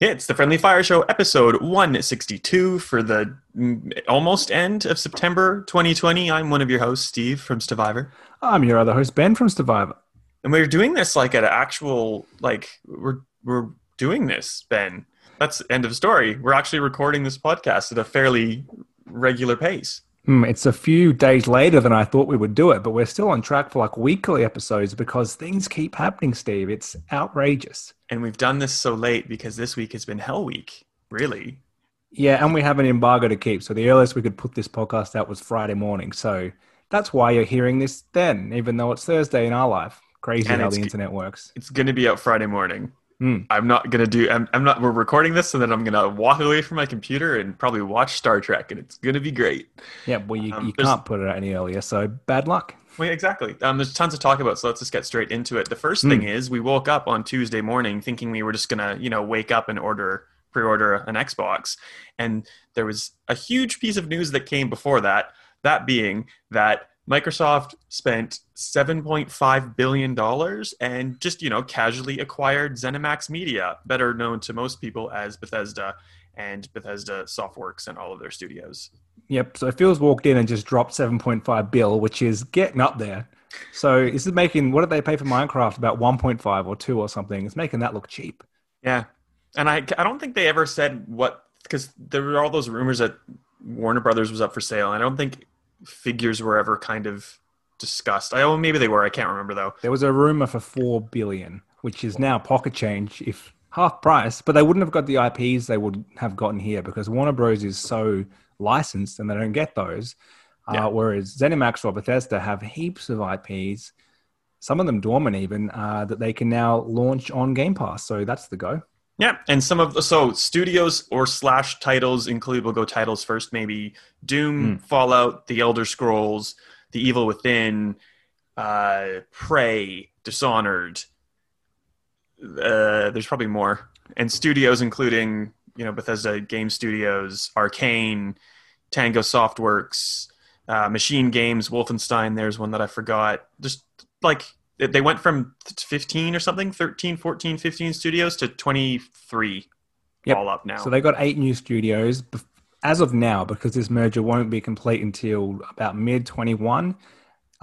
It's the Friendly Fire Show, episode 162 for the mm, almost end of September 2020. I'm one of your hosts, Steve from Stevivor. I'm your other host, Ben from Stevivor. And we're doing this like at an actual, like, we're, we're doing this, Ben. That's end of story. We're actually recording this podcast at a fairly regular pace. Hmm, it's a few days later than I thought we would do it, but we're still on track for like weekly episodes because things keep happening, Steve. It's outrageous. And we've done this so late because this week has been Hell Week, really. Yeah, and we have an embargo to keep. So the earliest we could put this podcast out was Friday morning. So that's why you're hearing this then, even though it's Thursday in our life. Crazy And how the internet works. It's going to be out Friday morning. Hmm. I'm not gonna do. I'm, I'm not. We're recording this, and then I'm gonna walk away from my computer and probably watch Star Trek, and it's gonna be great. Yeah, well, you, Um, you can't put it out any earlier. So bad luck. Well, exactly. Um, there's tons to talk about, so let's just get straight into it. The first thing is, we woke up on Tuesday morning thinking we were just gonna, you know, wake up and order pre-order an Xbox, and there was a huge piece of news that came before that. That being that Microsoft spent 7.5 billion dollars and just you know casually acquired ZeniMax Media, better known to most people as Bethesda and Bethesda Softworks and all of their studios. Yep. So Phil's walked in and just dropped 7.5 bill, which is getting up there. So this is making what did they pay for Minecraft? About 1.5 or 2 or something. It's making that look cheap. Yeah, and I I don't think they ever said what because there were all those rumors that Warner Brothers was up for sale. And I don't think figures were ever kind of discussed. I oh maybe they were. I can't remember though. There was a rumor for 4 billion, which is now pocket change if half price, but they wouldn't have got the IPs they would have gotten here because Warner Bros is so licensed and they don't get those. Yeah. Uh, whereas ZeniMax or Bethesda have heaps of IPs, some of them dormant even, uh, that they can now launch on Game Pass. So that's the go. Yeah, and some of the so studios or slash titles include. We'll go titles first. Maybe Doom, Fallout, The Elder Scrolls, The Evil Within, uh, Prey, Dishonored. Uh, there's probably more, and studios including you know Bethesda Game Studios, Arcane, Tango Softworks, uh, Machine Games, Wolfenstein. There's one that I forgot. Just like they- went from 15 or something 13 14 15 studios to 23 Yep. all up now So they got eight new studios as of now because this merger won't be complete until about mid 21.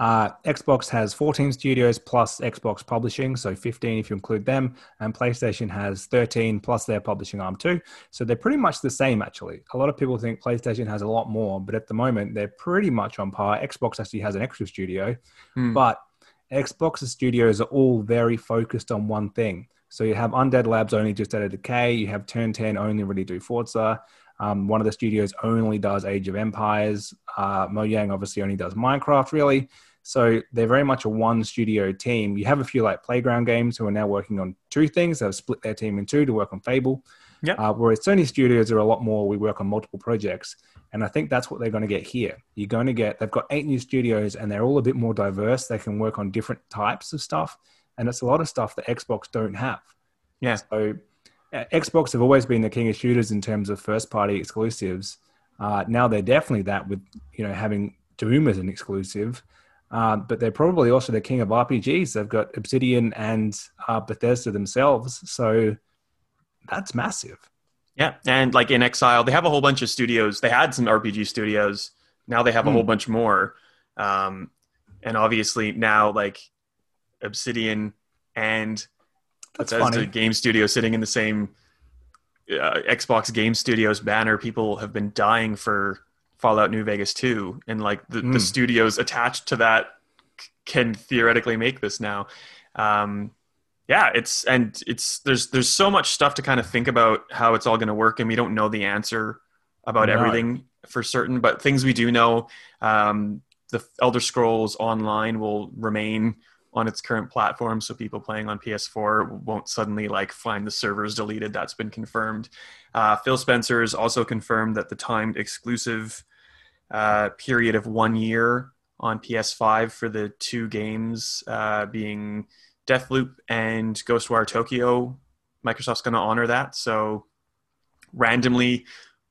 Uh, Xbox has 14 studios plus Xbox publishing, so 15 if you include them, and PlayStation has 13 plus their publishing arm too. So they're pretty much the same actually. A lot of people think PlayStation has a lot more, but at the moment they're pretty much on par. Xbox actually has an extra studio, Hmm. but Xbox's studios are all very focused on one thing. So you have Undead Labs only just out of Decay. You have Turn 10 only really do Forza. Um, one of the studios only does Age of Empires. Uh, Mojang obviously only does Minecraft, really. So they're very much a one studio team. You have a few like Playground Games who are now working on two things. They've split their team in two to work on Fable. Yep. Uh, whereas Sony studios are a lot more, we work on multiple projects. And I think that's what they're going to get here. You're going to get, they've got eight new studios and they're all a bit more diverse. They can work on different types of stuff. And it's a lot of stuff that Xbox don't have. yeah So uh, Xbox have always been the king of shooters in terms of first party exclusives. Uh, now they're definitely that with, you know, having Doom as an exclusive. Uh, but they're probably also the king of RPGs. They've got Obsidian and uh, Bethesda themselves. So that's massive. yeah and like in exile they have a whole bunch of studios they had some rpg studios now they have a Hmm. whole bunch more um, and obviously now like obsidian and That's Bethesda funny. game studio sitting in the same uh, xbox game studios banner people have been dying for fallout new vegas 2 and like the, the Mm. studios attached to that c- can theoretically make this now um, yeah it's and it's there's there's so much stuff to kind of think about how it's all going to work and we don't know the answer about everything for certain but things we do know um, the elder scrolls online will remain on its current platform so people playing on ps4 won't suddenly like find the servers deleted. That's been confirmed. Uh, phil spencer's also confirmed that the timed exclusive uh, period of one year on ps5 for the two games uh, being deathloop and ghostwire tokyo microsoft's going to honor that so randomly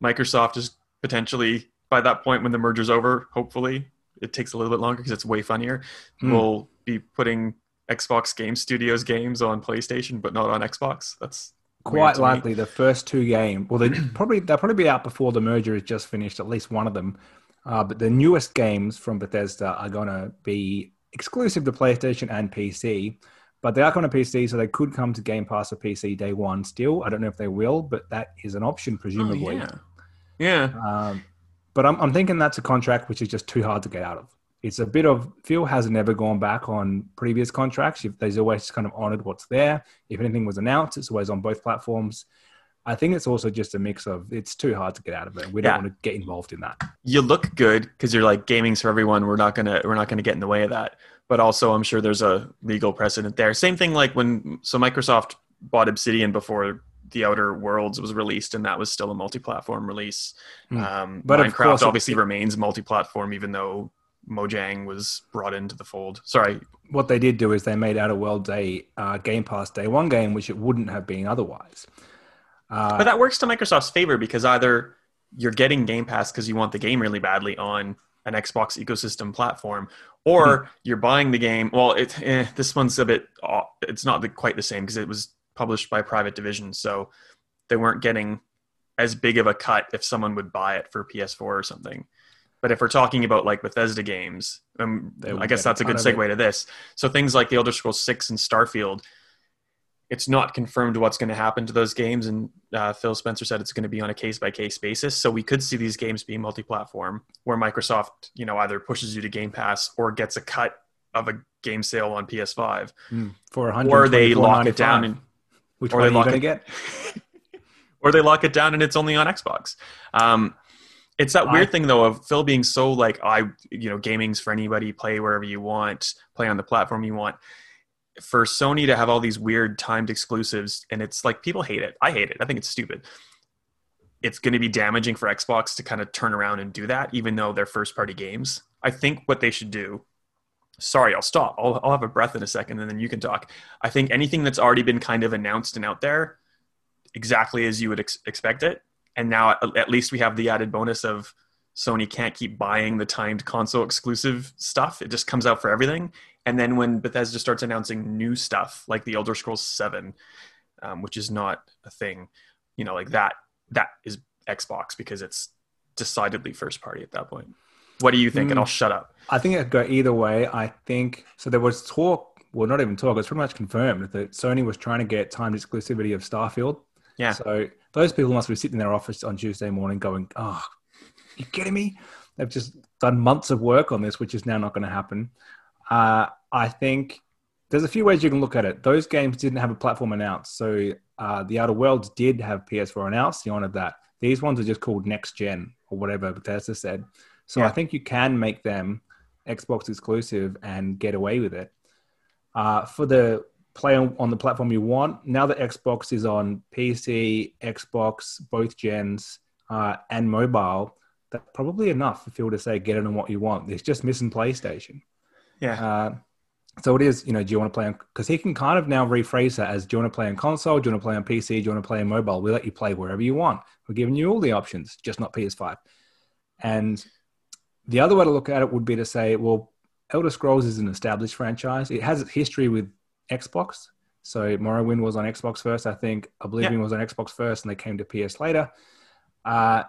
microsoft is potentially by that point when the merger's over hopefully it takes a little bit longer because it's way funnier Hmm. we'll be putting xbox game studios games on playstation but not on xbox that's quite to me. likely the first two games. Well, they probably they'll probably be out before the merger is just finished. At least one of them. Uh, but the newest games from Bethesda are going to be exclusive to PlayStation and PC. But they are coming to PC, so they could come to Game Pass or PC day one. Still, I don't know if they will, but that is an option, Oh, presumably. yeah. Yeah. Um, but I'm, I'm thinking that's a contract which is just too hard to get out of. It's a bit of Phil has never gone back on previous contracts. If There's always kind of honored what's there. If anything was announced, it's always on both platforms. I think it's also just a mix of it's too hard to get out of it. We don't Yeah. want to get involved in that. you look good because you're like gaming's for everyone. We're not gonna we're not gonna get in the way of that. But also, I'm sure there's a legal precedent there. Same thing like when so Microsoft bought Obsidian before the Outer Worlds was released, and that was still a multi-platform release. Hmm. Um, But of Minecraft course it- obviously remains multi-platform, even though Mojang was brought into the fold. Sorry, What they did do is they made Outer Worlds a uh, Game Pass Day One game, which it wouldn't have been otherwise. Uh, but that works to Microsoft's favor because either you're getting Game Pass because you want the game really badly on an Xbox ecosystem platform, or you're buying the game. Well, it, eh, this one's a bit, it's not the, quite the same because it was published by a private division, so they weren't getting as big of a cut if someone would buy it for PS4 or something. But if we're talking about like Bethesda games, um, I guess that's a good segue to this. So things like The Elder Scrolls Six and Starfield, it's not confirmed what's going to happen to those games, and uh, Phil Spencer said it's going to be on a case by case basis. So we could see these games being multi platform, where Microsoft, you know, either pushes you to Game Pass or gets a cut of a game sale on PS5, mm, or they lock it down and which or they lock going it- to get? or they lock it down and it's only on Xbox. Um, it's that weird I- thing though of Phil being so like I, you know, gaming's for anybody. Play wherever you want. Play on the platform you want. For Sony to have all these weird timed exclusives, and it's like people hate it. I hate it. I think it's stupid. It's going to be damaging for Xbox to kind of turn around and do that, even though they're first party games. I think what they should do. Sorry, I'll stop. I'll, I'll have a breath in a second, and then you can talk. I think anything that's already been kind of announced and out there, exactly as you would ex- expect it. And now at, at least we have the added bonus of Sony can't keep buying the timed console exclusive stuff. It just comes out for everything. And then when Bethesda starts announcing new stuff like the Elder Scrolls 7, um, which is not a thing, you know, like that, that is Xbox because it's decidedly first party at that point. What do you think? And Hmm. I'll shut up. I think it could go either way. I think so. There was talk, well, not even talk. It's pretty much confirmed that Sony was trying to get timed exclusivity of Starfield. Yeah. So those people must be sitting in their office on Tuesday morning, going, "Oh, you kidding me?" They've just done months of work on this, which is now not going to happen. Uh, I think there's a few ways you can look at it. Those games didn't have a platform announced, so uh, the Outer Worlds did have PS4 announced. You honored that. These ones are just called next gen or whatever Bethesda said. So Yeah. I think you can make them Xbox exclusive and get away with it. Uh, for the play on, on the platform you want, now that Xbox is on PC, Xbox, both gens, uh, and mobile, that's probably enough for people to say get it on what you want. It's just missing PlayStation. Yeah. Uh, so it is, you know, do you want to play on, because he can kind of now rephrase that as do you want to play on console, do you want to play on PC, do you want to play on mobile? We let you play wherever you want. We're giving you all the options, just not PS5. And the other way to look at it would be to say, well, Elder Scrolls is an established franchise. It has its history with Xbox. So Morrowind was on Xbox first, I think. Oblivion was on Xbox first, and they came to PS later. Uh,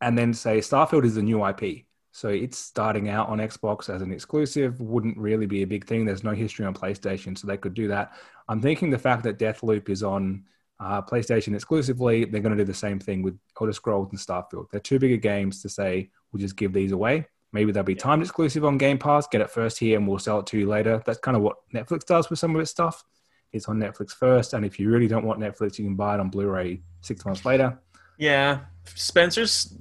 and then say Starfield is a new IP. So it's starting out on Xbox as an exclusive, wouldn't really be a big thing. There's no history on PlayStation, so they could do that. I'm thinking the fact that Deathloop is on uh, PlayStation exclusively, they're going to do the same thing with Elder Scrolls and Starfield. They're too bigger games to say we'll just give these away. Maybe they'll be timed exclusive on Game Pass. Get it first here, and we'll sell it to you later. That's kind of what Netflix does with some of its stuff. It's on Netflix first, and if you really don't want Netflix, you can buy it on Blu-ray six months later. Yeah. Spencer's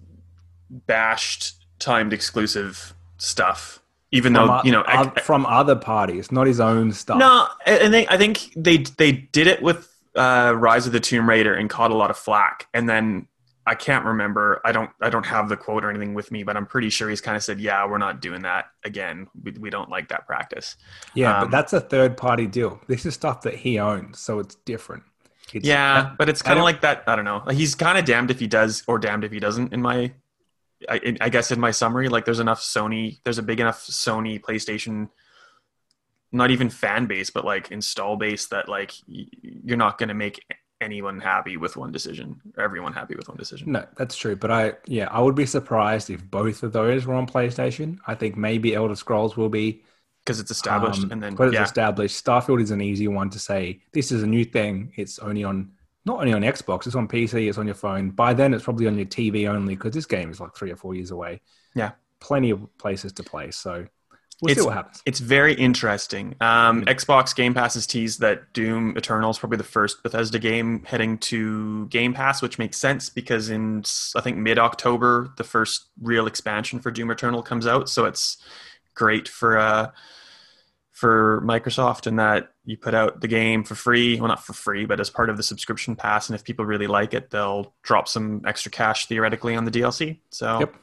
bashed timed exclusive stuff, even From, though, you know, X- from other parties, not his own stuff. No, and I think I think they they did it with uh, Rise of the Tomb Raider and caught a lot of flack, and then I can't remember. I don't I don't have the quote or anything with me, but I'm pretty sure he's kind of said, "Yeah, we're not doing that again. We, we don't like that practice." Yeah, Um, but that's a third party deal. This is stuff that he owns, so it's different. It's, Yeah, but it's kind of like that. I don't know. He's kind of damned if he does or damned if he doesn't. In my, I, I guess in my summary, like there's enough Sony. There's a big enough Sony PlayStation, not even fan base, but like install base that like you're not going to make anyone happy with one decision, or everyone happy with one decision. No, that's true. But I, yeah, I would be surprised if both of those were on PlayStation. I think maybe Elder Scrolls will be because it's established, um, and then because yeah, it's established. Starfield is an easy one to say. This is a new thing. It's only on not only on Xbox. It's on PC. It's on your phone. By then, it's probably on your TV only because this game is like three or four years away. Yeah. plenty of places to play. So we'll It's- see what happens. It's very interesting. Um, Xbox Game Pass has teased that Doom Eternal is probably the first Bethesda game heading to Game Pass, which makes sense because in I think mid October the first real expansion for Doom Eternal comes out, so it's great for uh, for Microsoft in that you put out the game for free, well not for free, but as part of the subscription pass, and if people really like it, they'll drop some extra cash theoretically on the DLC. So Yep.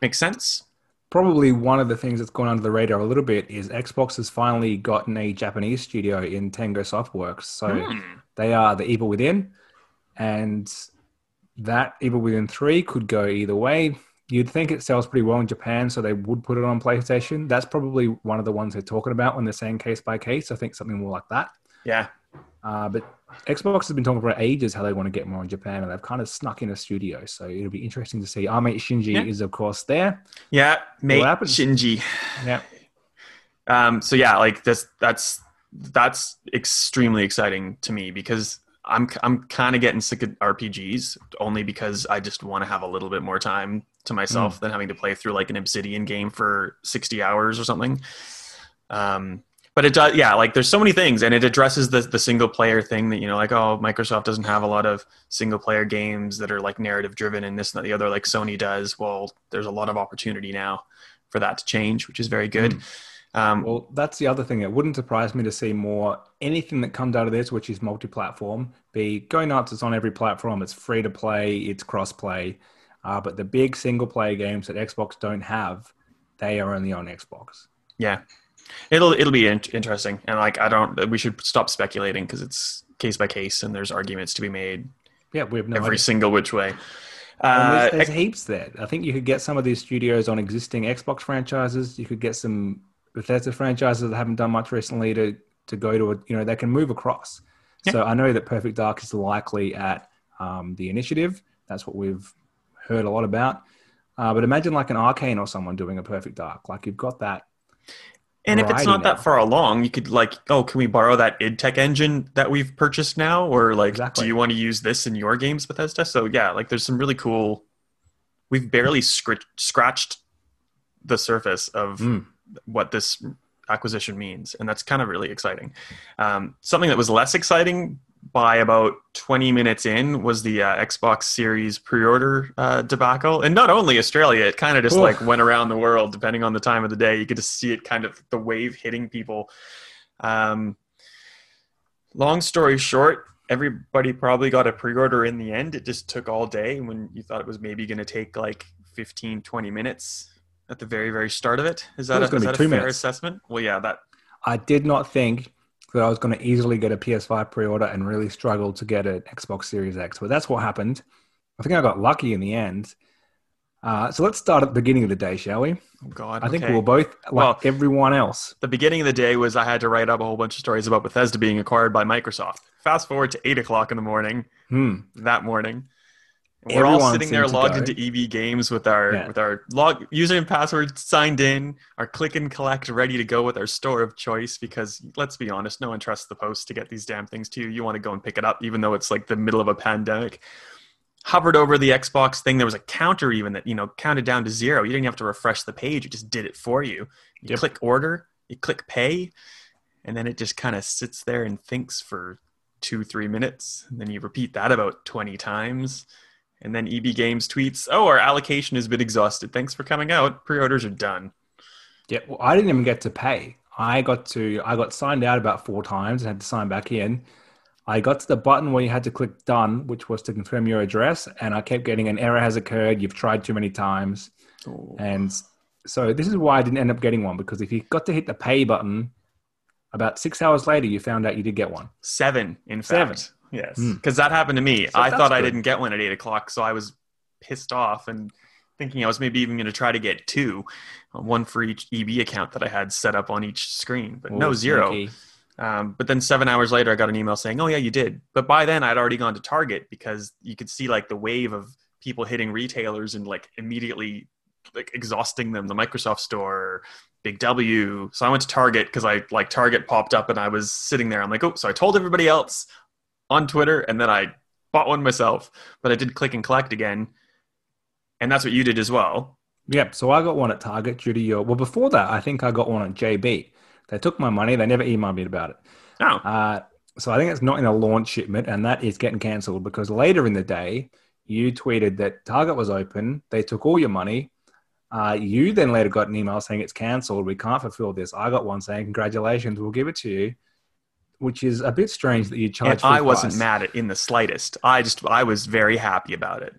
makes sense. Probably one of the things that's gone under the radar a little bit is Xbox has finally gotten a Japanese studio in Tango Softworks. So Hmm. they are the Evil Within, and that Evil Within 3 could go either way. You'd think it sells pretty well in Japan, so they would put it on PlayStation. That's probably one of the ones they're talking about when they're saying case by case. I think something more like that. Yeah. Uh, but Xbox has been talking for ages how they want to get more in Japan, and they've kind of snuck in a studio. So it'll be interesting to see. Our mate Shinji Yeah. is, of course, there. Yeah, mate? Shinji. Yeah. Um, so yeah, like this, that's that's extremely exciting to me because I'm I'm kind of getting sick of RPGs only because I just want to have a little bit more time to myself than having to play through like an Obsidian game for 60 hours or something. Um, but it does, yeah, like there's so many things and it addresses the, the single player thing that, you know, like, oh, Microsoft doesn't have a lot of single player games that are like narrative driven and this and that, the other, like Sony does. Well, there's a lot of opportunity now for that to change, which is very good. Um, Well, that's the other thing. It wouldn't surprise me to see more anything that comes out of this, which is multi-platform. Be go nuts. It's on every platform. It's free to play. It's cross-play. Uh, but the big single-player games that Xbox don't have, they are only on Xbox. Yeah, it'll it'll be in- interesting, and like I don't, we should stop speculating because it's case by case, and there's arguments to be made Yeah, we have no every idea. single which way. Uh, there's, there's heaps there. I think you could get some of these studios on existing Xbox franchises. You could get some Bethesda franchises that haven't done much recently to to go to a you know they can move across. So I know that Perfect Dark is likely at um, the initiative. That's what we've heard a lot about. Uh, but imagine like an Arcane or someone doing a Perfect Dark. Like you've got that. and if it's not now. that far along, you could like, oh, can we borrow that id Tech engine that we've purchased now, or like, Exactly. do you want to use this in your games, Bethesda? So yeah, like there's some really cool. We've barely scr- scratched the surface of Mm. what this acquisition means, and that's kind of really exciting. Um, something that was less exciting by about 20 minutes in was the uh, Xbox Series pre-order uh, debacle, and not only Australia, it kind of just Oof. like went around the world depending on the time of the day. You could just see it kind of the wave hitting people. Um, long story short. Everybody probably got a pre-order in the end. It just took all day when you thought it was maybe going to take like 15, 20 minutes at the very, very start of it. Is that, was a, is be that a fair minutes. assessment? Well, yeah, that I did not think that I was going to easily get a PS5 pre-order and really struggle to get an Xbox Series X, but that's what happened. I think I got lucky in the end. Uh, so let's start at the beginning of the day, shall we? oh god. I think okay. we'll both, like Well- everyone else. the beginning of the day was I had to write up a whole bunch of stories about Bethesda being acquired by Microsoft. Fast forward to eight o'clock in the morning Hmm. that morning. And We're all sitting there logged into EB Games with our Yeah. with our log username and password signed in, our click and collect ready to go with our store of choice. Because let's be honest, no one trusts the post to get these damn things to you. You want to go and pick it up, even though it's like the middle of a pandemic. Hovered over the Xbox thing. There was a counter even that you know counted down to zero. You didn't have to refresh the page; it just did it for you. You Yep. click order, you click pay, and then it just kind of sits there and thinks for two, three minutes. And then you repeat that about 20 times. And then EB Games tweets, Oh, our allocation has been exhausted. Thanks for coming out. Pre orders are done. Yeah, well, I didn't even get to pay. I got to, I got signed out about four times and had to sign back in. I got to the button where you had to click done, which was to confirm your address, and I kept getting an error has occurred. You've tried too many times. Oh. And so this is why I didn't end up getting one because if you got to hit the pay button, about six hours later, you found out you did get one. Seven, in fact. Seven. Yes. Hmm. Because that happened to me. So I thought I didn't get one at eight o'clock. So I was pissed off and thinking I was maybe even going to try to get two, uh, one for each EB account that I had set up on each screen. But no, zero. Um, but then seven hours later, I got an email saying, "Oh yeah, you did." But by then, I'd already gone to Target because you could see like the wave of people hitting retailers and like immediately like exhausting them. The Microsoft Store, Big W. So I went to Target because I like Target popped up and I was sitting there. I'm like, oh, so I told everybody else on Twitter and then I bought one myself. But I did click and collect again, and that's what you did as well. Yep. So I got one at Target due to your. Well, before that, I think I got one at JB. They took my money. They never emailed me about it. Oh, Uh, so I think it's not in a launch shipment, and that is getting cancelled because later in the day, you tweeted that Target was open. They took all your money. Uh, you then later got an email saying it's cancelled. We can't fulfill this. I got one saying congratulations, we'll give it to you, which is a bit strange that you charged. and I wasn't price. mad at in the slightest. I just I was very happy about it.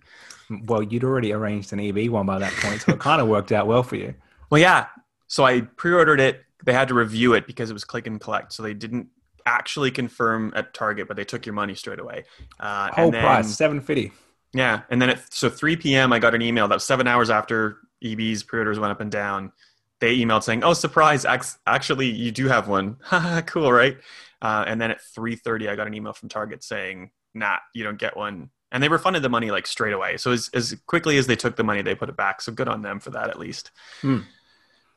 Well, you'd already arranged an EB one by that point, so it kind of worked out well for you. Well, yeah. So I pre-ordered it. They had to review it because it was click and collect. So they didn't actually confirm at Target, but they took your money straight away. Uh, Whole and then, price seven fifty. Yeah, and then at so 3 p.m. I got an email that was seven hours after EB's pre-orders went up and down. They emailed saying, "Oh, surprise! Actually, you do have one. cool, right?" Uh, and then at 3:30, I got an email from Target saying, "Nah, you don't get one." And they refunded the money like straight away. So as, as quickly as they took the money, they put it back. So good on them for that, at least. Hmm.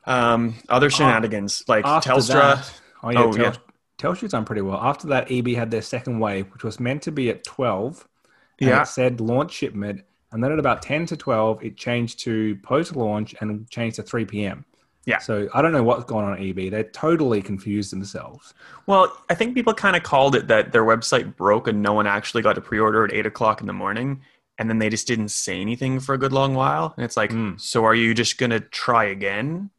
Um, other shenanigans like After Telstra. that- oh yeah, Oh, Tel- yeah. Telstra's done pretty well. After that, EB had their second wave, which was meant to be at twelve. and Yeah. it said launch shipment, and then at about ten to twelve, it changed to post launch and changed to three p.m. Yeah. So I don't know what's going on at EB. They're totally confused themselves. Well, I think people kind of called it that their website broke and no one actually got to pre-order at eight o'clock in the morning, and then they just didn't say anything for a good long while. And it's like, Mm. so are you just gonna try again?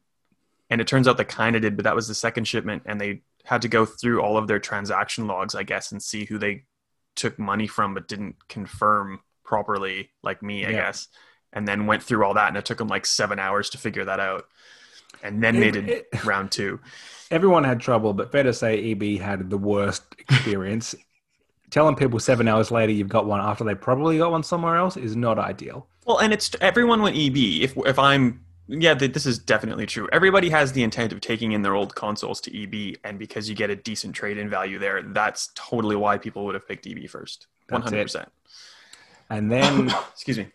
And it turns out they kind of did, but that was the second shipment, and they had to go through all of their transaction logs, I guess, and see who they took money from, but didn't confirm properly, like me, I Yeah. guess. And then went through all that, and it took them like seven hours to figure that out. And then they It- did round two. Everyone had trouble, but fair to say EB had the worst experience. Telling people seven hours later you've got one after they probably got one somewhere else is not ideal. Well, and it's everyone went EB. If if I'm yeah, this is definitely true. Everybody has the intent of taking in their old consoles to EB, and because you get a decent trade-in value there, that's totally why people would have picked EB first. One hundred percent. And then Excuse me.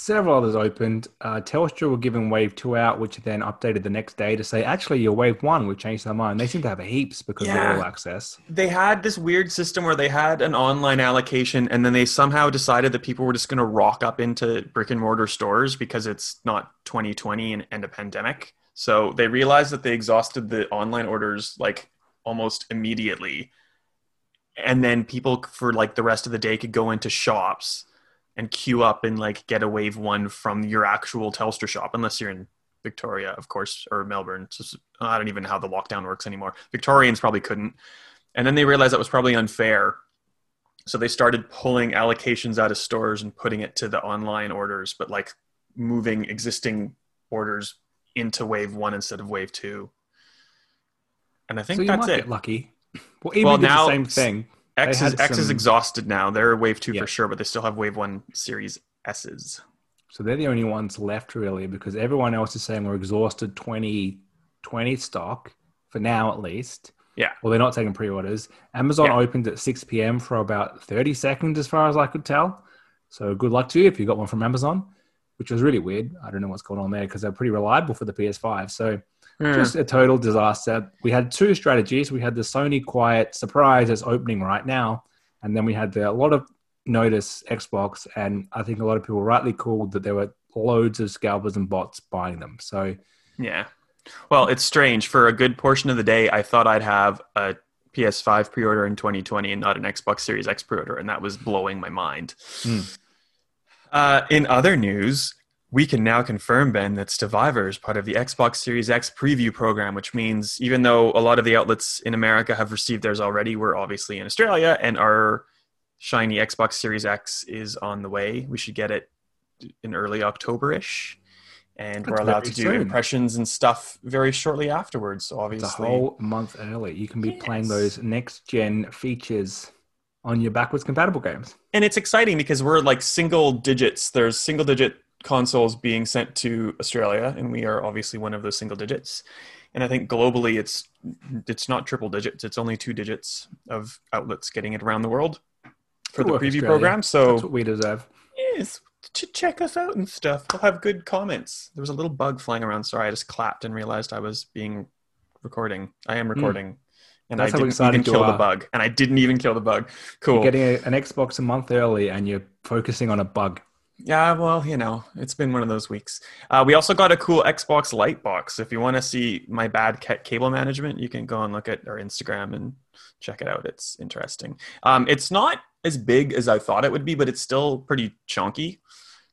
Several others opened. Uh, Telstra were giving Wave 2 out, which then updated the next day to say, actually, your Wave 1, we changed their mind. They seem to have heaps because Yeah. of all access. They had this weird system where they had an online allocation, and then they somehow decided that people were just going to rock up into brick and mortar stores because it's not 2020 and, and a pandemic. So they realized that they exhausted the online orders like almost immediately. And then people for like the rest of the day could go into shops and queue up and like get a wave one from your actual Telstra shop, unless you're in Victoria, of course, or Melbourne. I don't even know how the lockdown works anymore. Victorians probably couldn't. And then they realized that was probably unfair. So they started pulling allocations out of stores and putting it to the online orders, but like moving existing orders into wave one instead of wave two. And I think So that's it. lucky. Well, Well, now the same thing. X is X is exhausted now. They're wave two Yeah. for sure, but they still have wave one series S's. So they're the only ones left, really, because everyone else is saying we're exhausted 2020 stock for now, at least. Yeah. Well, they're not taking pre orders. Amazon Yeah. opened at 6 p.m. for about 30 seconds, as far as I could tell. So good luck to you if you got one from Amazon, which was really weird. I don't know what's going on there because they're pretty reliable for the PS5. So just a total disaster. We had two strategies. We had the Sony Quiet surprise that's opening right now, and then we had the, a lot of notice Xbox, and I think a lot of people rightly called that there were loads of scalpers and bots buying them. So Yeah. Well, it's strange. For a good portion of the day, I thought I'd have a PS5 pre order in 2020 and not an Xbox Series X pre order, and that was blowing my mind. Hmm. Uh, in other news, we can now confirm, Ben, that Stevivor is part of the Xbox Series X preview program, which means even though a lot of the outlets in America have received theirs already, we're obviously in Australia, and our shiny Xbox Series X is on the way. We should get it in early October ish. And we're allowed to do soon. impressions and stuff very shortly afterwards. So it's obviously, a whole month early. You can be playing those next gen features on your backwards compatible games. and it's exciting because we're like single digits. There's single digit consoles being sent to Australia, and we are obviously one of those single digits. And I think globally, it's it's not triple digits; it's only two digits of outlets getting it around the world for Good the preview Australia. program. So That's what we deserve. yes, to check us out and stuff. We'll have good comments. There was a little bug flying around. Sorry, I just clapped and realized I was being recording. I am recording. And Hmm. That's I didn't even kill the bug. And I didn't even kill the bug. Cool. You're getting a, an Xbox a month early, and you're focusing on a bug. Yeah, well, you know, it's been one of those weeks. Uh, we also got a cool Xbox Light box. If you want to see my bad ca- cable management, you can go and look at our Instagram and check it out. It's interesting. Um, it's not as big as I thought it would be, but it's still pretty chunky.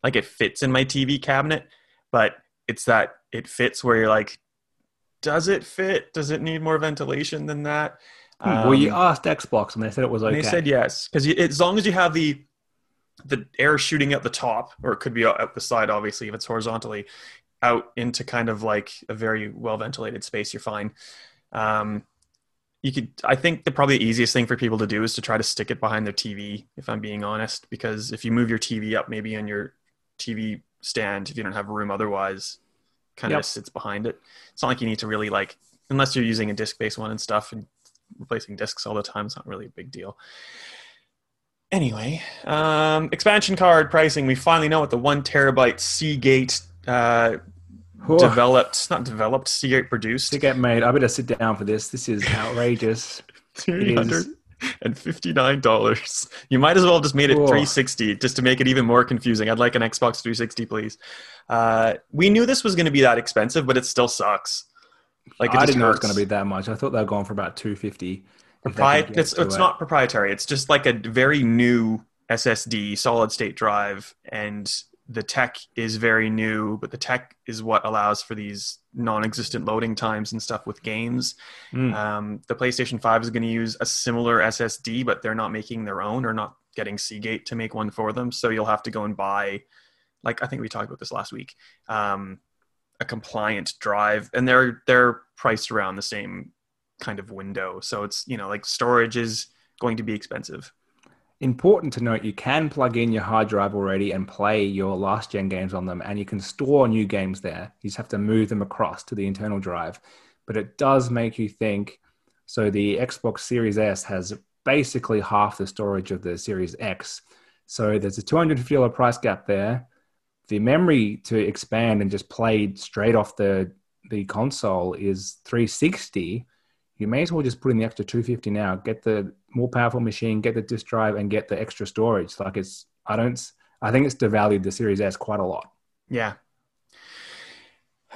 Like it fits in my TV cabinet, but it's that it fits where you're like, does it fit? Does it need more ventilation than that? well, you Um, asked Xbox, and they said it was okay. They said yes because as long as you have the the air shooting at the top, or it could be out out the side, obviously if it's horizontally out into kind of like a very well ventilated space, you're fine. Um, you could, I think the probably easiest thing for people to do is to try to stick it behind their TV. If I'm being honest, because if you move your TV up, maybe on your TV stand, if you don't have room otherwise, kind of Yep. just sits behind it. It's not like you need to really like, unless you're using a disc based one and stuff and replacing discs all the time. It's not really a big deal. Anyway, um, expansion card pricing. We finally know what the one terabyte Seagate uh, developed, not developed, Seagate produced. to get made. I better sit down for this. This is outrageous. Three hundred and fifty-nine dollars. You might as well have just made it Whoa. three sixty, just to make it even more confusing. I'd like an Xbox three sixty, please. Uh, we knew this was going to be that expensive, but it still sucks. Like it I didn't know it was going to be that much. I thought they were going for about two fifty. Propri- it's it's not proprietary. It's just like a very new SSD, solid state drive, and the tech is very new. But the tech is what allows for these non-existent loading times and stuff with games. Mm. Um, the PlayStation Five is going to use a similar SSD, but they're not making their own or not getting Seagate to make one for them. So you'll have to go and buy, like I think we talked about this last week, um, a compliant drive, and they're they're priced around the same kind of window. So it's you know like storage is going to be expensive. Important to note, you can plug in your hard drive already and play your last gen games on them, and you can store new games there. You just have to move them across to the internal drive. But it does make you think. So the Xbox Series S has basically half the storage of the Series X. So there's a $250 price gap there. The memory to expand and just play straight off the the console is 360 you may as well just put in the extra 250 now. Get the more powerful machine get the disk drive and get the extra storage. Like it's i don't i think it's devalued the series s quite a lot. Yeah,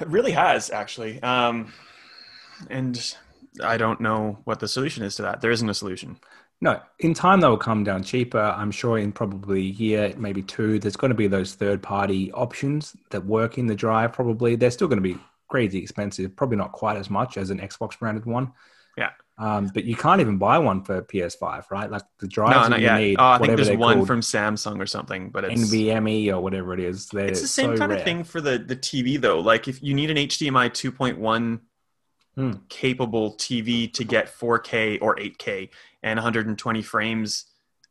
it really has actually. Um, and I don't know what the solution is to that. There isn't a solution. no. In time they will come down cheaper. I'm sure in probably a year maybe two there's going to be those third party options that work in the drive probably. They're still going to be crazy expensive probably not quite as much as an xbox branded one Yeah. um, but you can't even buy one for ps5 right like the No, drives not you yet. need Oh, I think there's one called, from Samsung or something, but it's nvme or whatever it is they're it's the same so kind rare. of thing for the the TV though. Like if you need an HDMI 2.1 Hmm. capable TV to get 4K or 8K and 120 frames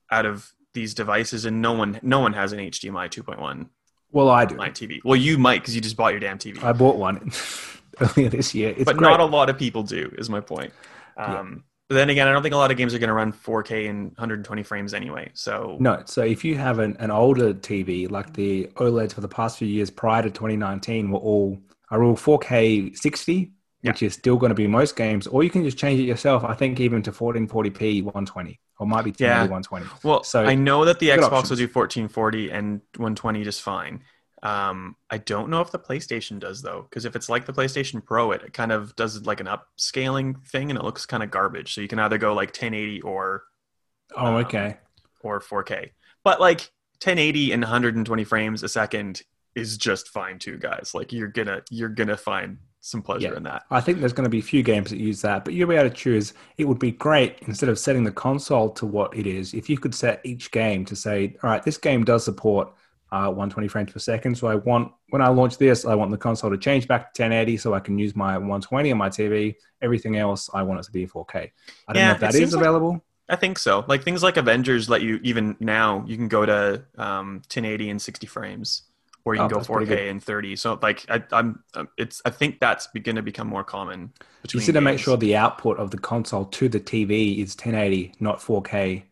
out of these devices, and no one no one has an HDMI 2.1 well i do my TV. Well, you might because you just bought your damn TV, I bought one earlier this year. It's but great. not a lot of people do. Is my point. Um, But then again, I don't think a lot of games are going to run 4K in 120 frames anyway. So no, so if you have an, an older TV, like the OLEDs for the past few years prior to 2019, were all are all 4K 60, which is still going to be most games, or you can just change it yourself. I think even to 1440p 120, or might be 1080 Yeah. 120. Well, So, I know that the Xbox options. will do 1440 and 120 just fine. Um, I don't know if the PlayStation does though, because if it's like the PlayStation Pro, it, it kind of does like an upscaling thing, and it looks kind of garbage. So you can either go like 1080 or Oh, um, okay. or 4K. But like 1080 and 120 frames a second is just fine too, guys. Like you're gonna you're gonna find some pleasure Yeah. in that. I think there's going to be a few games that use that, but you'll be able to choose. It would be great instead of setting the console to what it is, if you could set each game to say, all right, this game does support uh, 120 frames per second. So I want, when I launch this, I want the console to change back to 1080 so I can use my 120 on my TV. Everything else, I want it to be 4K. I don't Yeah, know if that is like- available. I think so. Like things like Avengers let you even now you can go to um, 1080 and 60 frames or you Oh, can go 4K and 30. So like I, I'm, um, it's I think that's going to become more common. You need to make sure the output of the console to the TV is 1080, not 4K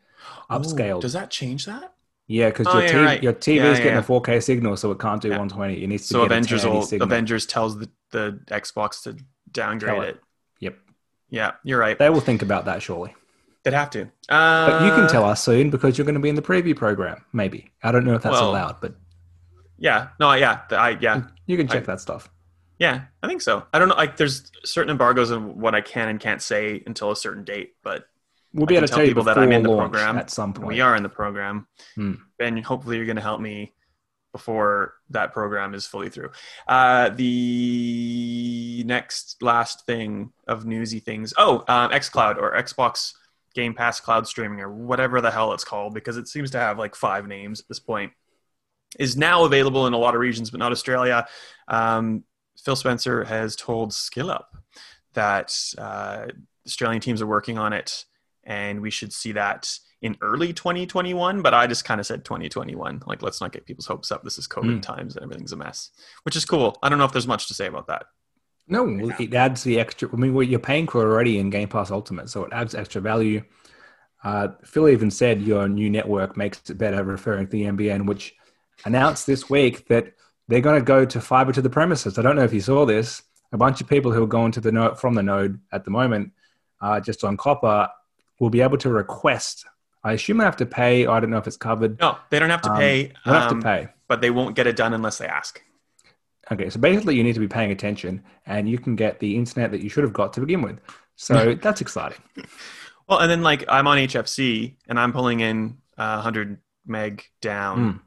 Ooh, upscaled. does that change that? yeah, because Oh, your, yeah, TV, right. your TV Yeah, is getting yeah. a 4K signal, so it can't do Yeah. 120. It needs to So get Avengers a 1080 will, signal. Avengers tells the, the Xbox to downgrade it. it. Yep. Yeah, you're right. They will think about that surely. They'd have to. Uh, But you can tell us soon because you're going to be in the preview program. Maybe I don't know if that's Well, allowed, but Yeah. No. Yeah. I. Yeah. you can check I- that stuff. Yeah. I think so. I don't know. Like, there's certain embargoes on what I can and can't say until a certain date, but We'll be able to tell tell people that I'm in the program. at some point. we are in the program, Hmm. and hopefully you're going to help me before that program is fully through. Uh, the next last thing of newsy things. Oh, um, XCloud or Xbox Game Pass Cloud Streaming or whatever the hell it's called because it seems to have like five names at this point. Is now available in a lot of regions, but not Australia. Um, Phil Spencer has told SkillUp that uh, Australian teams are working on it, and we should see that in early 2021. But I just kind of said 2021. Like, let's not get people's hopes up. This is COVID Mm. times and everything's a mess, which is cool. I don't know if there's much to say about that. No, it adds the extra. I mean, what you're paying for already in Game Pass Ultimate, so it adds extra value. Uh, Phil even said your new network makes it better, referring to the NBN, which announced this week that they're going to go to fiber to the premises. I don't know if you saw this. A bunch of people who are going to the node from the node at the moment, uh, just on copper, will be able to request. I assume I have to pay. I don't know if it's covered. No, they don't have to Um, pay. You don't have um, to pay. but they won't get it done unless they ask. Okay, so basically, you need to be paying attention, and you can get the internet that you should have got to begin with. So that's exciting. Well, and then like I'm on HFC and I'm pulling in uh, 100 meg down, Mm.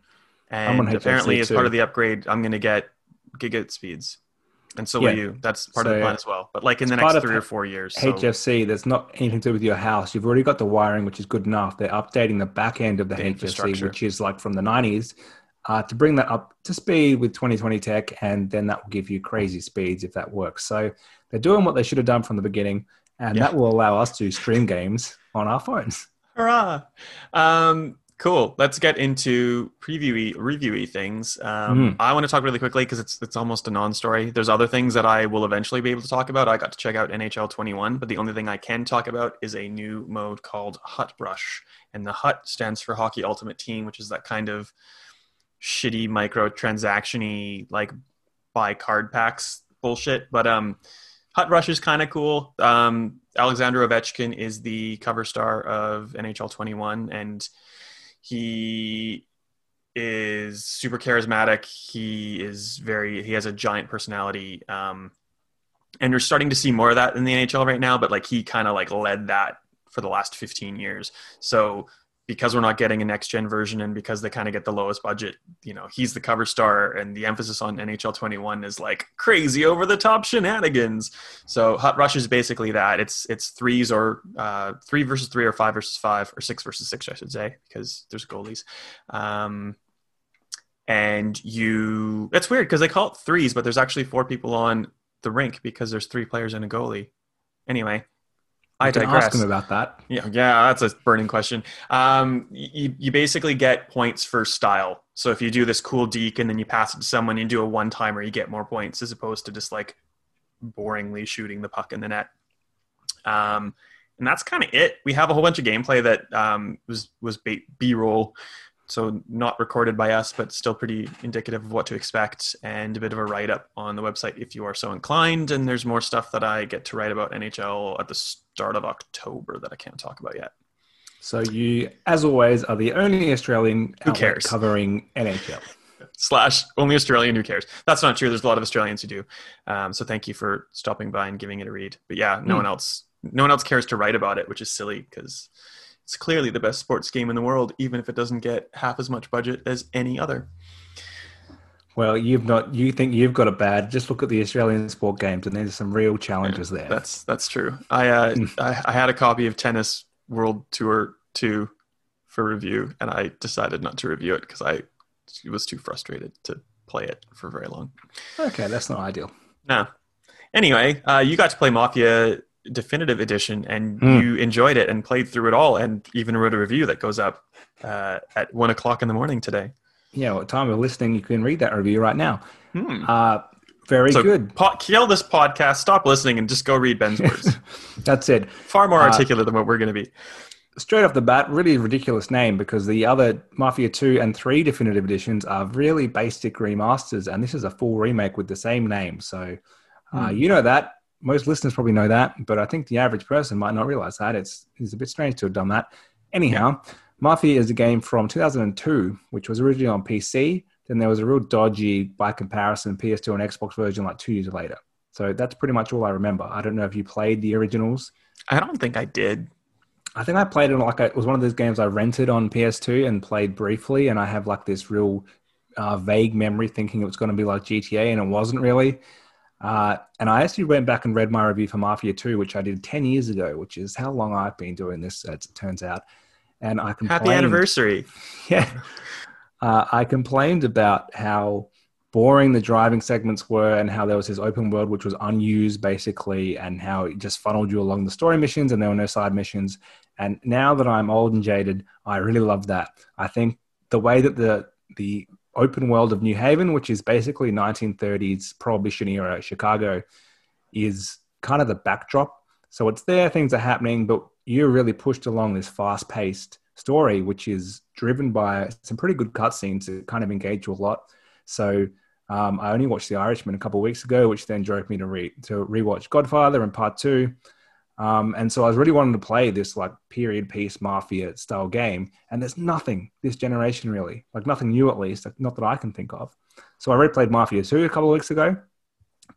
And apparently as part of the upgrade, I'm going to get gigabit speeds, and so will you. That's part of the plan as well. But like in the next three or four years, so, HFC, there's not anything to do with your house. You've already got the wiring, which is good enough. They're updating the back end of the, The HFC, which is like from the 90s, uh, to bring that up to speed with 2020 tech, and then that will give you crazy speeds if that works. So they're doing what they should have done from the beginning, and Yeah. that will allow us to stream games on our phones. hurrah! Um, cool. Let's get into previewy, reviewy things. Um, Mm. I want to talk really quickly because it's it's almost a non-story. There's other things that I will eventually be able to talk about. I got to check out NHL 21, but the only thing I can talk about is a new mode called Hut Rush, and the Hut stands for Hockey Ultimate Team, which is that kind of shitty microtransaction-y like buy card packs bullshit. But um, Hut Rush is kind of cool. Um, Alexander Ovechkin is the cover star of NHL 21, and he is super charismatic. He is very. He has a giant personality, um, and you're starting to see more of that in the NHL right now. But like he kind of like led that for the last 15 years. So because we're not getting a next gen version and because they kind of get the lowest budget, you know, he's the cover star and the emphasis on NHL 21 is like crazy over the top shenanigans. So Hut Rush is basically that. It's it's threes or uh, three versus three or five versus five or six versus six, I should say, because there's goalies. Um, and you that's weird because they call it threes, but there's actually four people on the rink because there's three players and a goalie. Anyway, I You digress. ask them about that. Yeah, yeah, that's a burning question. Um, you, you basically get points for style. So if you do this cool deke and then you pass it to someone, you do a one timer, you get more points as opposed to just like boringly shooting the puck in the net. Um, and that's kind of it. We have a whole bunch of gameplay that um, was was B roll, so not recorded by us, but still pretty indicative of what to expect, and a bit of a write up on the website if you are so inclined. And there's more stuff that I get to write about NHL at the start of October that I can't talk about yet. So you, as always, are the only Australian Who cares? covering NHL. Slash only Australian. Who cares? That's not true. There's a lot of Australians who do. Um, so thank you for stopping by and giving it a read. But yeah, no Hmm. one else. No one else cares to write about it, which is silly because it's clearly the best sports game in the world, even if it doesn't get half as much budget as any other. Well, you've not. You think you've got it bad? Just look at the Australian sport games, and there's some real challenges there. That's that's true. I, uh, Hmm. I I had a copy of Tennis World Tour two for review, and I decided not to review it because I was too frustrated to play it for very long. okay, that's not ideal. No. Anyway, uh, you got to play Mafia Definitive Edition, and Hmm. you enjoyed it and played through it all, and even wrote a review that goes up uh, at one o'clock in the morning today. yeah, what time of listening, you can read that review right now. Hmm. Uh, very So good. po- kill this podcast, stop listening, and just go read Ben's words. That's it. Far more Uh, articulate than what we're going to be. straight off the bat, really ridiculous name because the other Mafia 2 and 3 definitive editions are really basic remasters, and this is a full remake with the same name. So, uh, Hmm. you know that. Most listeners probably know that, but I think the average person might not realize that. It's, it's a bit strange to have done that. Anyhow, Mafia is a game from 2002, which was originally on PC. Then there was a real dodgy, by comparison, PS2 and Xbox version like two years later. So that's pretty much all I remember. I don't know if you played the originals. I don't think I did. I think I played it like it was one of those games I rented on PS2 and played briefly, and I have like this real uh, vague memory thinking it was going to be like GTA, and it wasn't really. Uh, and I actually went back and read my review for Mafia 2, which I did 10 years ago, which is how long I've been doing this, as it turns out. And I complained, Happy anniversary. yeah, uh, I complained about how boring the driving segments were and how there was this open world which was unused basically and how it just funneled you along the story missions and there were no side missions and now that i'm old and jaded i really love that i think the way that the the open world of new haven which is basically 1930s prohibition era chicago is kind of the backdrop so it's there things are happening but you're really pushed along this fast paced story which is driven by some pretty good cutscenes that kind of engage you a lot so um, I only watched The Irishman a couple of weeks ago, which then drove me to re to rewatch Godfather and Part Two. Um, and so I was really wanting to play this like period piece mafia style game, and there's nothing this generation really, like nothing new at least, like, not that I can think of. So I replayed Mafia Two a couple of weeks ago.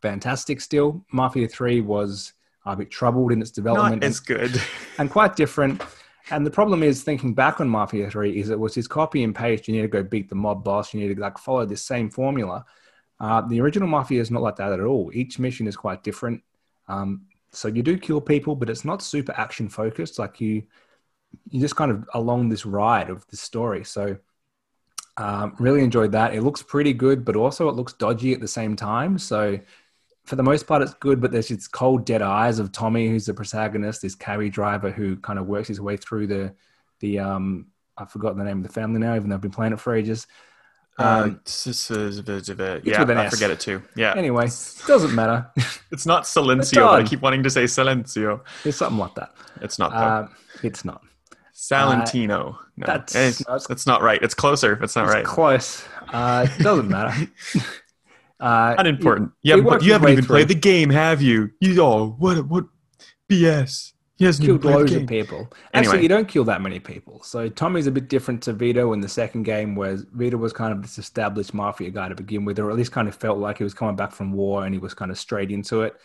Fantastic still. Mafia Three was a bit troubled in its development Not as good. and quite different. And the problem is thinking back on Mafia 3 is it was this copy and paste. You need to go beat the mob boss. You need to like follow this same formula. Uh, the original Mafia is not like that at all. Each mission is quite different. Um, so you do kill people, but it's not super action focused. Like you, you just kind of along this ride of the story. So um, really enjoyed that. It looks pretty good, but also it looks dodgy at the same time. So for the most part, it's good, but there's these cold, dead eyes of Tommy, who's the protagonist, this cabby driver who kind of works his way through the, the um, I've forgotten the name of the family now, even though I've been playing it for ages. Uh, Um, s- yeah, I S. forget it too. Yeah, anyway, doesn't matter. it's not Silencio, but I keep wanting to say Silencio. it's something like that. It's not. Uh, it's not. Salentino. no, that's- it's, no, it's- not right. It's closer. If it's not It's right. close. Uh, it doesn't matter. uh, Unimportant. Yeah, worked but you haven't even through. played the game, have you? You oh, what what BS. He hasn't killed loads of people. Anyway. Actually, you don't kill that many people. So Tommy's a bit different to Vito in the second game, where Vito was kind of this established mafia guy to begin with, or at least kind of felt like he was coming back from war and he was kind of straight into it.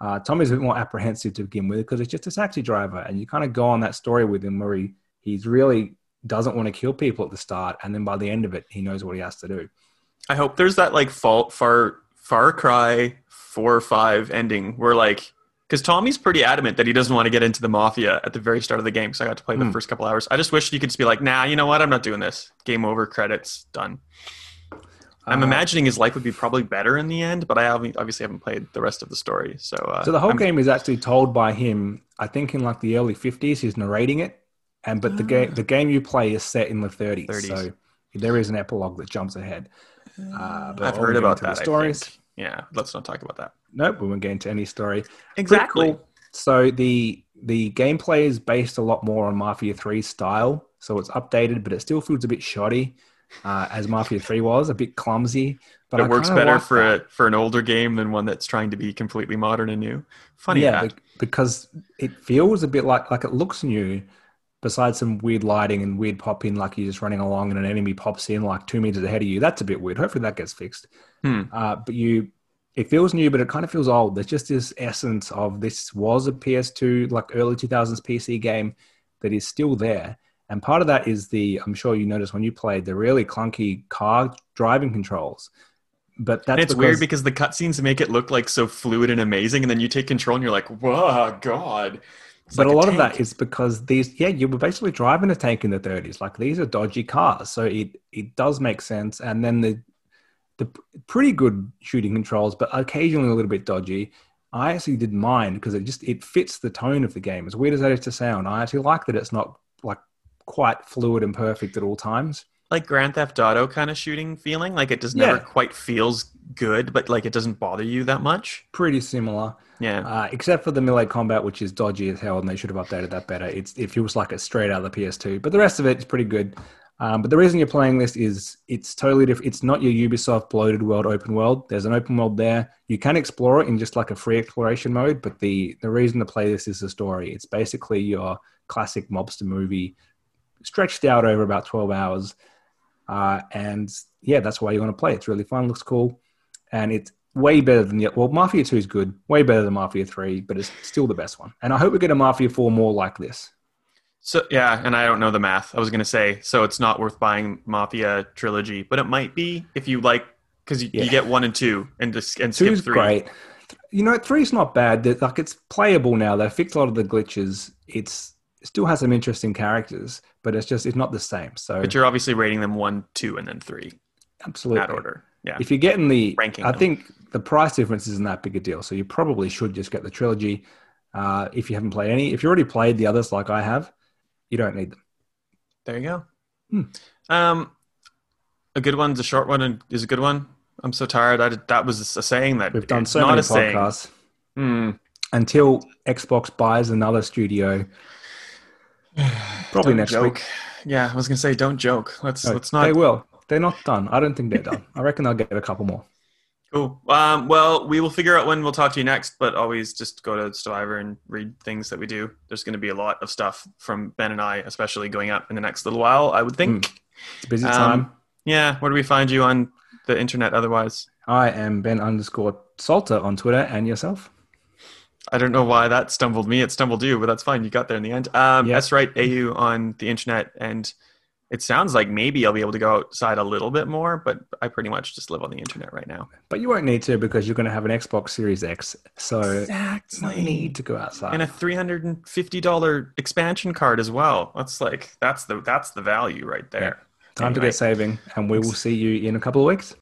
Uh, Tommy's a bit more apprehensive to begin with because it's just a taxi driver, and you kind of go on that story with him where he he's really doesn't want to kill people at the start, and then by the end of it, he knows what he has to do. I hope there's that like fault far Far Cry four or five ending where like because Tommy's pretty adamant that he doesn't want to get into the mafia at the very start of the game. So I got to play the Hmm. first couple hours. I just wish you could just be like, nah, you know what? I'm not doing this. Game over. Credits done. I'm Uh, imagining his life would be probably better in the end, but I obviously haven't played the rest of the story. So, uh, So the whole I'm- game is actually told by him. I think in like the early fifties, he's narrating it, and but the game the game you play is set in the thirties. 30s. So there is an epilogue that jumps ahead. Uh, but I've heard about that. stories. Yeah, let's not talk about that. Nope, we won't get into any story. Exactly. cool. So the the gameplay is based a lot more on Mafia 3 style. So it's updated, but it still feels a bit shoddy, uh, as Mafia 3 was, a bit clumsy. But it I works better like for that. a for an older game than one that's trying to be completely modern and new. Funny yeah, be- because it feels a bit like like it looks new. Besides some weird lighting and weird pop in, like you're just running along and an enemy pops in like two meters ahead of you. That's a bit weird. Hopefully that gets fixed. Hmm. Uh, but you, it feels new, but it kind of feels old. There's just this essence of this was a PS2 like early 2000s PC game that is still there. And part of that is the I'm sure you noticed when you played the really clunky car driving controls. But that's And it's because, weird because the cutscenes make it look like so fluid and amazing, and then you take control and you're like, "Whoa, God!" It's but like a lot of that is because these, yeah, you were basically driving a tank in the 30s. Like these are dodgy cars, so it it does make sense. And then the the pretty good shooting controls, but occasionally a little bit dodgy. I actually didn't mind because it just it fits the tone of the game. As weird as that is to sound, I actually like that it's not like quite fluid and perfect at all times. Like Grand Theft Auto kind of shooting feeling. Like it just never Yeah. quite feels good, but like it doesn't bother you that much. Pretty similar. Yeah. Uh, except for the melee combat, which is dodgy as hell, and they should have updated that better. It's it feels like it's straight out of the PS2, but the rest of it is pretty good. Um, but the reason you're playing this is it's totally different. It's not your Ubisoft bloated world open world. There's an open world there. You can explore it in just like a free exploration mode, but the the reason to play this is the story. It's basically your classic mobster movie stretched out over about 12 hours. Uh, and yeah, that's why you want to play. It's really fun, looks cool, and it's way better than the well. Mafia Two is good, way better than Mafia Three, but it's still the best one. And I hope we get a Mafia Four more like this. So yeah, and I don't know the math. I was gonna say, so it's not worth buying Mafia trilogy, but it might be if you like, because you, Yeah. you get one and two, and just and skip is three. great. You know, three's not bad. That like it's playable now. They fixed a lot of the glitches. It's it still has some interesting characters, but it's just it's not the same. So But you're obviously rating them one, two, and then three, absolutely that order. Yeah. If you're getting the Ranking I them. think the price difference isn't that big a deal. So you probably should just get the trilogy. Uh, if you haven't played any, if you already played the others like I have, you don't need them. There you go. Hmm. Um, a good one's a short one and is a good one. I'm so tired. I did, that was a saying that We've done so not many podcasts. Hmm. until Xbox buys another studio. Probably Don't next joke. week. Yeah, I was gonna say, don't joke. Let's No, let's not. They will. They're not done. I don't think they're done. I reckon I'll get a couple more. Cool. Um, well, we will figure out when we'll talk to you next, but always just go to Stevivor and read things that we do. There's going to be a lot of stuff from Ben and I, especially going up in the next little while, I would think. It's a busy Um, time. Yeah. Where do we find you on the internet otherwise? I am Ben underscore Salter on Twitter and yourself. I don't know why that stumbled me. It stumbled you, but that's fine. You got there in the end. Um. That's right, AU on the internet. And it sounds like maybe I'll be able to go outside a little bit more, but I pretty much just live on the internet right now. But you won't need to because you're going to have an Xbox Series X. So no Exactly. need to go outside. and a three hundred and fifty dollar expansion card as well. That's like that's the that's the value right there. Time to get saving, and we will see you in a couple of weeks.